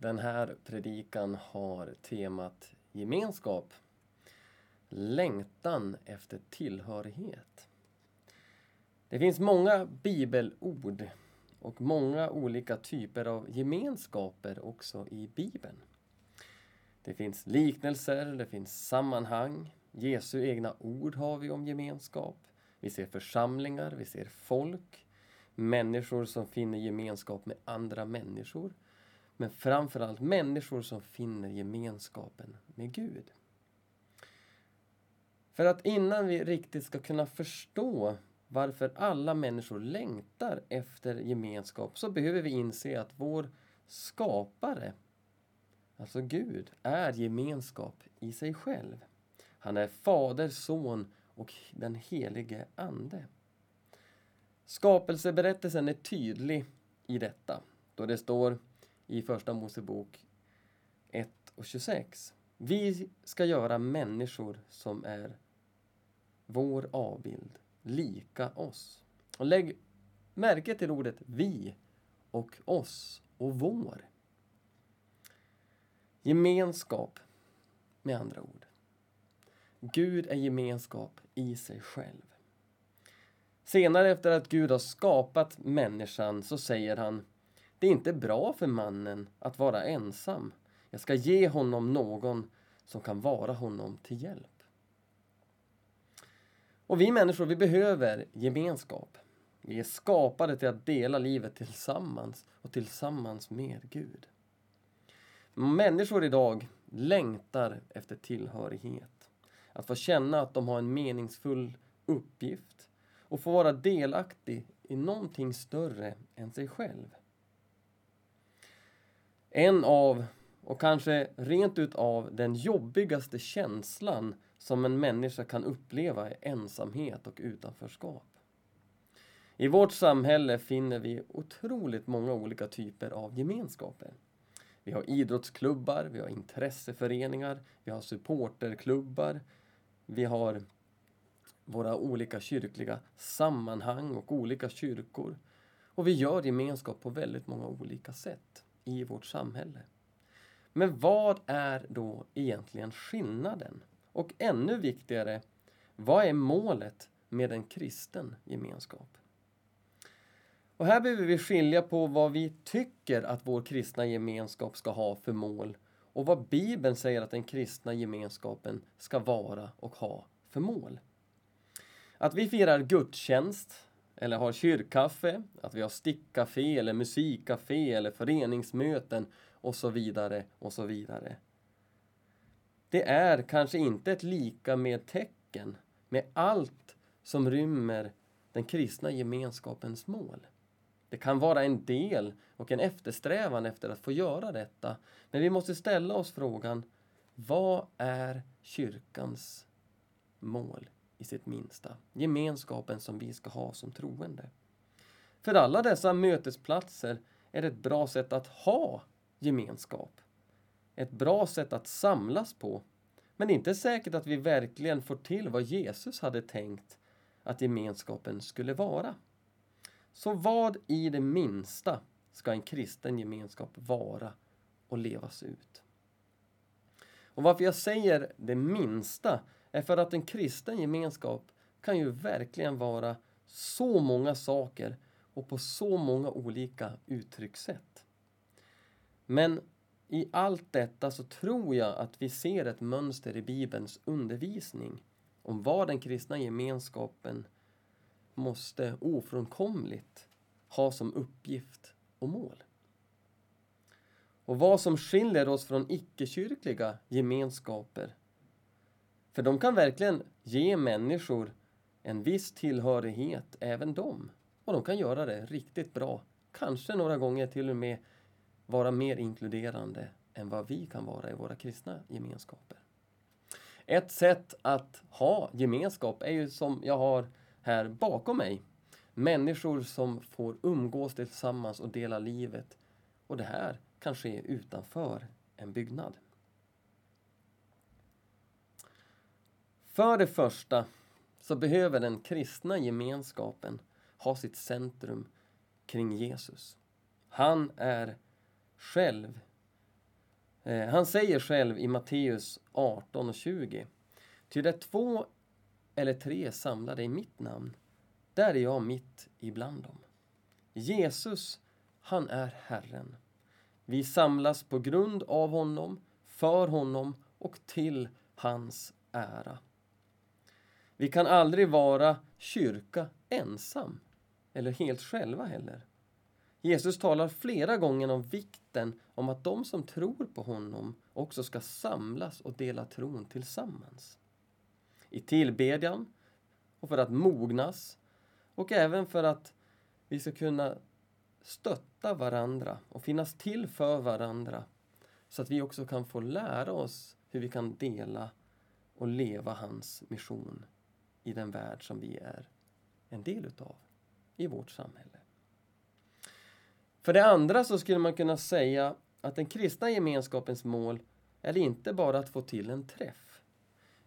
Den här predikan har temat gemenskap, längtan efter tillhörighet. Det finns många bibelord och många olika typer av gemenskaper också i Bibeln. Det finns liknelser, det finns sammanhang. Jesu egna ord har vi om gemenskap. Vi ser församlingar, vi ser folk, människor som finner gemenskap med andra människor. Men framförallt människor som finner gemenskapen med Gud. För att innan vi riktigt ska kunna förstå varför alla människor längtar efter gemenskap så behöver vi inse att vår skapare, alltså Gud, är gemenskap i sig själv. Han är Fader, Son och den helige Ande. Skapelseberättelsen är tydlig i detta, då det står i Första Mosebok 1 och 26. Vi ska göra människor som är vår avbild, lika oss. Och lägg märke till ordet vi och oss och vår. Gemenskap, med andra ord. Gud är gemenskap i sig själv. Senare efter att Gud har skapat människan så säger han det är inte bra för mannen att vara ensam. Jag ska ge honom någon som kan vara honom till hjälp. Och vi människor, vi behöver gemenskap. Vi är skapade till att dela livet tillsammans och tillsammans med Gud. Människor idag längtar efter tillhörighet. Att få känna att de har en meningsfull uppgift och få vara delaktig i någonting större än sig själv. En av, och kanske rent utav, den jobbigaste känslan som en människa kan uppleva är ensamhet och utanförskap. I vårt samhälle finner vi otroligt många olika typer av gemenskaper. Vi har idrottsklubbar, vi har intresseföreningar, vi har supporterklubbar, vi har våra olika kyrkliga sammanhang och olika kyrkor. Och vi gör gemenskap på väldigt många olika sätt i vårt samhälle. Men vad är då egentligen skillnaden? Och ännu viktigare, vad är målet med en kristen gemenskap? Och här behöver vi skilja på vad vi tycker att vår kristna gemenskap ska ha för mål och vad Bibeln säger att den kristna gemenskapen ska vara och ha för mål. Att vi firar gudstjänst eller har kyrkkaffe, att vi har stickcafé eller musikcafé eller föreningsmöten och så vidare och så vidare. Det är kanske inte ett lika med tecken med allt som rymmer den kristna gemenskapens mål. Det kan vara en del och en eftersträvan efter att få göra detta. Men vi måste ställa oss frågan, vad är kyrkans mål i sitt minsta? Gemenskapen som vi ska ha som troende. För alla dessa mötesplatser är det ett bra sätt att ha gemenskap. Ett bra sätt att samlas på. Men det är inte säkert att vi verkligen får till vad Jesus hade tänkt att gemenskapen skulle vara. Så vad i det minsta ska en kristen gemenskap vara och levas ut? Och varför jag säger det minsta är för att en kristen gemenskap kan ju verkligen vara så många saker och på så många olika uttryckssätt. Men i allt detta så tror jag att vi ser ett mönster i Bibelns undervisning om vad den kristna gemenskapen måste ofrånkomligt ha som uppgift och mål. Och vad som skiljer oss från icke-kyrkliga gemenskaper. För de kan verkligen ge människor en viss tillhörighet, även de. Och de kan göra det riktigt bra. Kanske några gånger till och med vara mer inkluderande än vad vi kan vara i våra kristna gemenskaper. Ett sätt att ha gemenskap är ju som jag har här bakom mig. Människor som får umgås tillsammans och dela livet. Och det här kan ske utanför en byggnad. För det första så behöver den kristna gemenskapen ha sitt centrum kring Jesus. Han är själv eh, han säger själv i Matteus 18 och 20. Ty där två eller tre samlade i mitt namn, där är jag mitt ibland dem. Jesus, han är Herren. Vi samlas på grund av honom, för honom och till hans ära. Vi kan aldrig vara kyrka ensam, eller helt själva heller. Jesus talar flera gånger om vikten om att de som tror på honom också ska samlas och dela tron tillsammans. I tillbedjan och för att mognas och även för att vi ska kunna stötta varandra och finnas till för varandra så att vi också kan få lära oss hur vi kan dela och leva hans mission i den värld som vi är en del utav i vårt samhälle. För det andra så skulle man kunna säga att den kristna gemenskapens mål är inte bara att få till en träff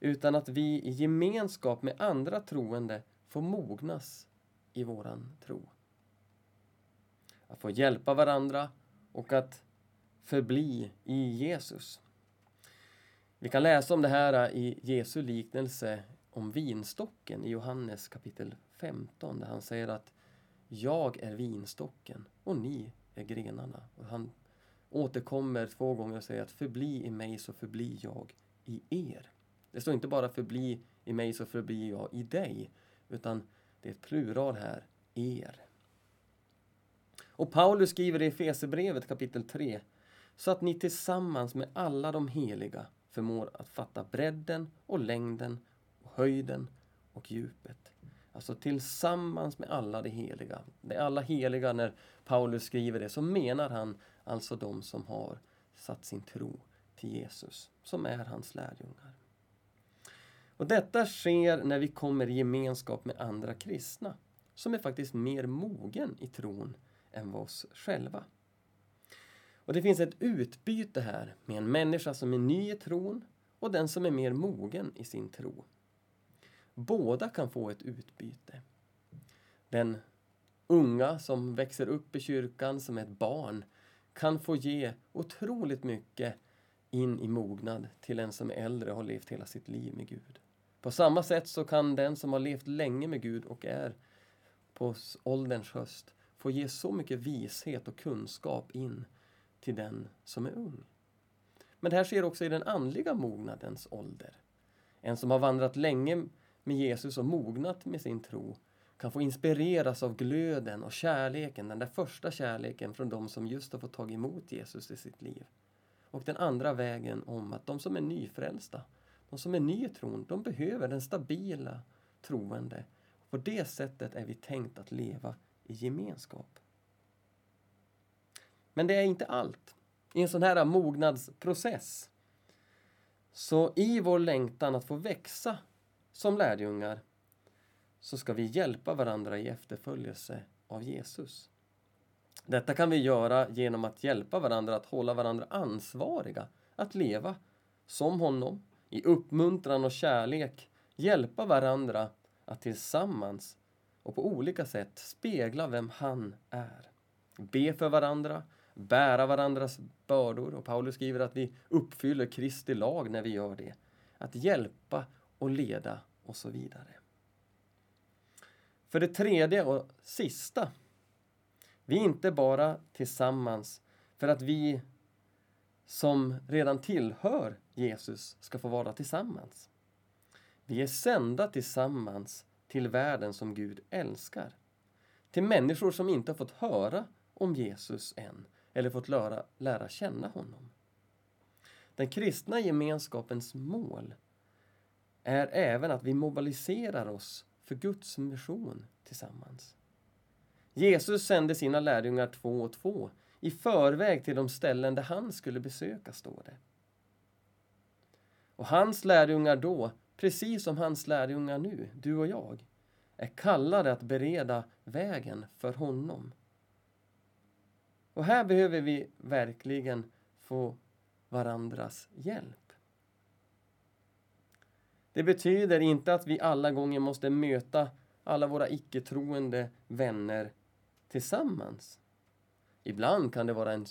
utan att vi i gemenskap med andra troende får mognas i våran tro. Att få hjälpa varandra och att förbli i Jesus. Vi kan läsa om det här i Jesu liknelse om vinstocken i Johannes kapitel 15 där han säger att jag är vinstocken och ni är grenarna. Och han återkommer två gånger och säger att förbli i mig så förblir jag i er. Det står inte bara förbli i mig så förblir jag i dig, utan det är ett plural här, er. Och Paulus skriver i Efesierbrevet kapitel 3, så att ni tillsammans med alla de heliga förmår att fatta bredden och längden höjden och djupet. Alltså tillsammans med alla de heliga. Det är alla heliga när Paulus skriver det, så menar han alltså de som har satt sin tro till Jesus, som är hans lärjungar. Och detta sker när vi kommer i gemenskap med andra kristna, som är faktiskt mer mogen i tron än oss själva. Och det finns ett utbyte här med en människa som är ny i tron och den som är mer mogen i sin tro. Båda kan få ett utbyte. Den unga som växer upp i kyrkan som ett barn kan få ge otroligt mycket in i mognad till en som är äldre och har levt hela sitt liv med Gud. På samma sätt så kan den som har levt länge med Gud och är på ålderns höst få ge så mycket vishet och kunskap in till den som är ung. Men det här sker också i den andliga mognadens ålder. En som har vandrat länge med Jesus och mognat med sin tro kan få inspireras av glöden och kärleken, den där första kärleken från de som just har fått ta emot Jesus i sitt liv. Och den andra vägen om att de som är nyfrälsta, de som är ny i tron, de behöver den stabila troende. På det sättet är vi tänkt att leva i gemenskap. Men det är inte allt. I en sån här mognadsprocess så i vår längtan att få växa som lärjungar så ska vi hjälpa varandra i efterföljelse av Jesus. Detta kan vi göra genom att hjälpa varandra att hålla varandra ansvariga att leva som honom, i uppmuntran och kärlek hjälpa varandra att tillsammans och på olika sätt spegla vem han är. Be för varandra, bära varandras bördor och Paulus skriver att vi uppfyller Kristi lag när vi gör det. Att hjälpa och leda och så vidare. För det tredje och sista. Vi är inte bara tillsammans för att vi som redan tillhör Jesus ska få vara tillsammans. Vi är sända tillsammans till världen som Gud älskar. Till människor som inte har fått höra om Jesus än eller fått lära, lära känna honom. Den kristna gemenskapens mål är även att vi mobiliserar oss för Guds mission tillsammans. Jesus sände sina lärjungar två och två i förväg till de ställen där han skulle besöka, står det. Och hans lärjungar då, precis som hans lärjungar nu, du och jag, är kallade att bereda vägen för honom. Och här behöver vi verkligen få varandras hjälp. Det betyder inte att vi alla gånger måste möta alla våra icke-troende vänner tillsammans. Ibland kan det vara en,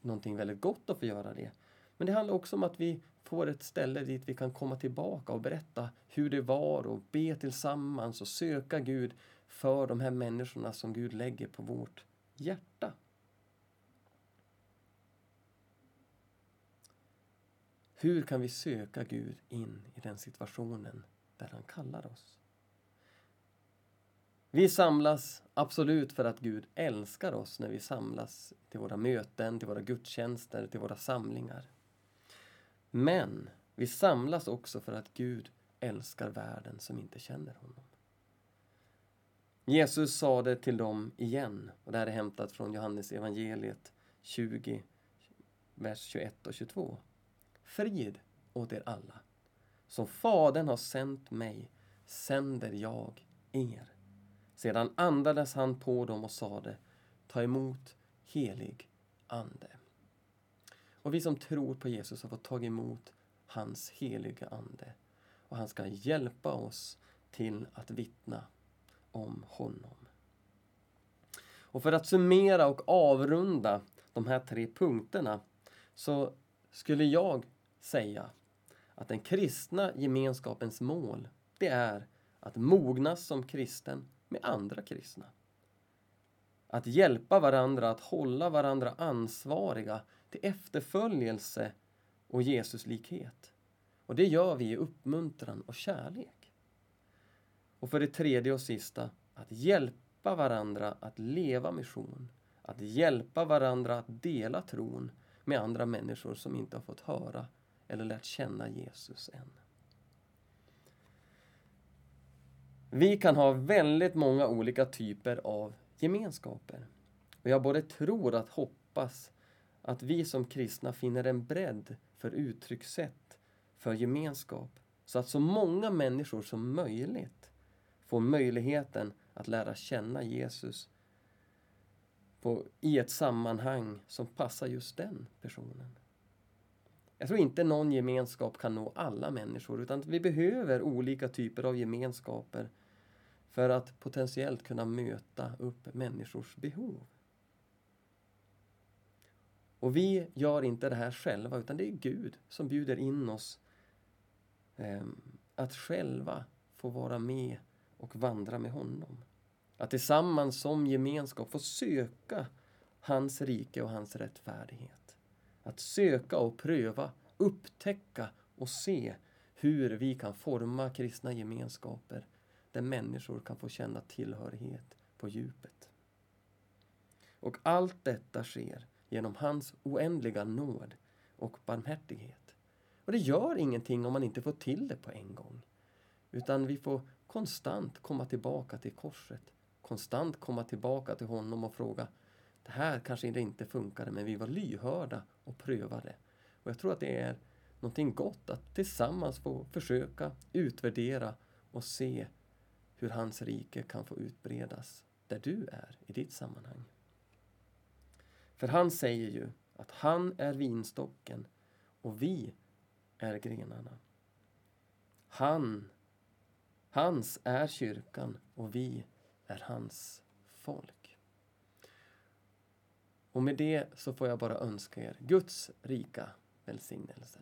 någonting väldigt gott att få göra det. Men det handlar också om att vi får ett ställe dit vi kan komma tillbaka och berätta hur det var och be tillsammans och söka Gud för de här människorna som Gud lägger på vårt hjärta. Hur kan vi söka Gud in i den situationen där han kallar oss? Vi samlas absolut för att Gud älskar oss när vi samlas till våra möten, till våra gudstjänster, till våra samlingar. Men vi samlas också för att Gud älskar världen som inte känner honom. Jesus sa det till dem igen, och det här är hämtat från Johannes evangeliet 20, vers 21 och 22. Frid åt er alla. Som Fadern har sänt mig sänder jag er. Sedan andades han på dem och sade, ta emot helig ande. Och vi som tror på Jesus har fått ta emot hans heliga ande. Och han ska hjälpa oss till att vittna om honom. Och för att summera och avrunda de här tre punkterna så skulle jag säga att den kristna gemenskapens mål det är att mognas som kristen med andra kristna. Att hjälpa varandra, att hålla varandra ansvariga till efterföljelse och Jesuslikhet. Och det gör vi i uppmuntran och kärlek. Och för det tredje och sista, att hjälpa varandra att leva mission. Att hjälpa varandra att dela tron med andra människor som inte har fått höra eller lärt känna Jesus än. Vi kan ha väldigt många olika typer av gemenskaper. Och jag både tror att hoppas att vi som kristna finner en bredd för uttryckssätt för gemenskap så att så många människor som möjligt får möjligheten att lära känna Jesus på, i ett sammanhang som passar just den personen. Jag tror inte någon gemenskap kan nå alla människor utan vi behöver olika typer av gemenskaper för att potentiellt kunna möta upp människors behov. Och vi gör inte det här själva utan det är Gud som bjuder in oss eh, att själva få vara med och vandra med honom. Att tillsammans som gemenskap få söka hans rike och hans rättfärdighet. Att söka och pröva, upptäcka och se hur vi kan forma kristna gemenskaper där människor kan få känna tillhörighet på djupet. Och allt detta sker genom hans oändliga nåd och barmhärtighet. Och det gör ingenting om man inte får till det på en gång. Utan vi får konstant komma tillbaka till korset. Konstant komma tillbaka till honom och fråga det här kanske inte funkade men vi var lyhörda och prövade. Och jag tror att det är någonting gott att tillsammans få försöka utvärdera och se hur hans rike kan få utbredas där du är i ditt sammanhang. För han säger ju att han är vinstocken och vi är grenarna. Han, hans är kyrkan och vi är hans folk. Och med det så får jag bara önska er Guds rika välsignelse.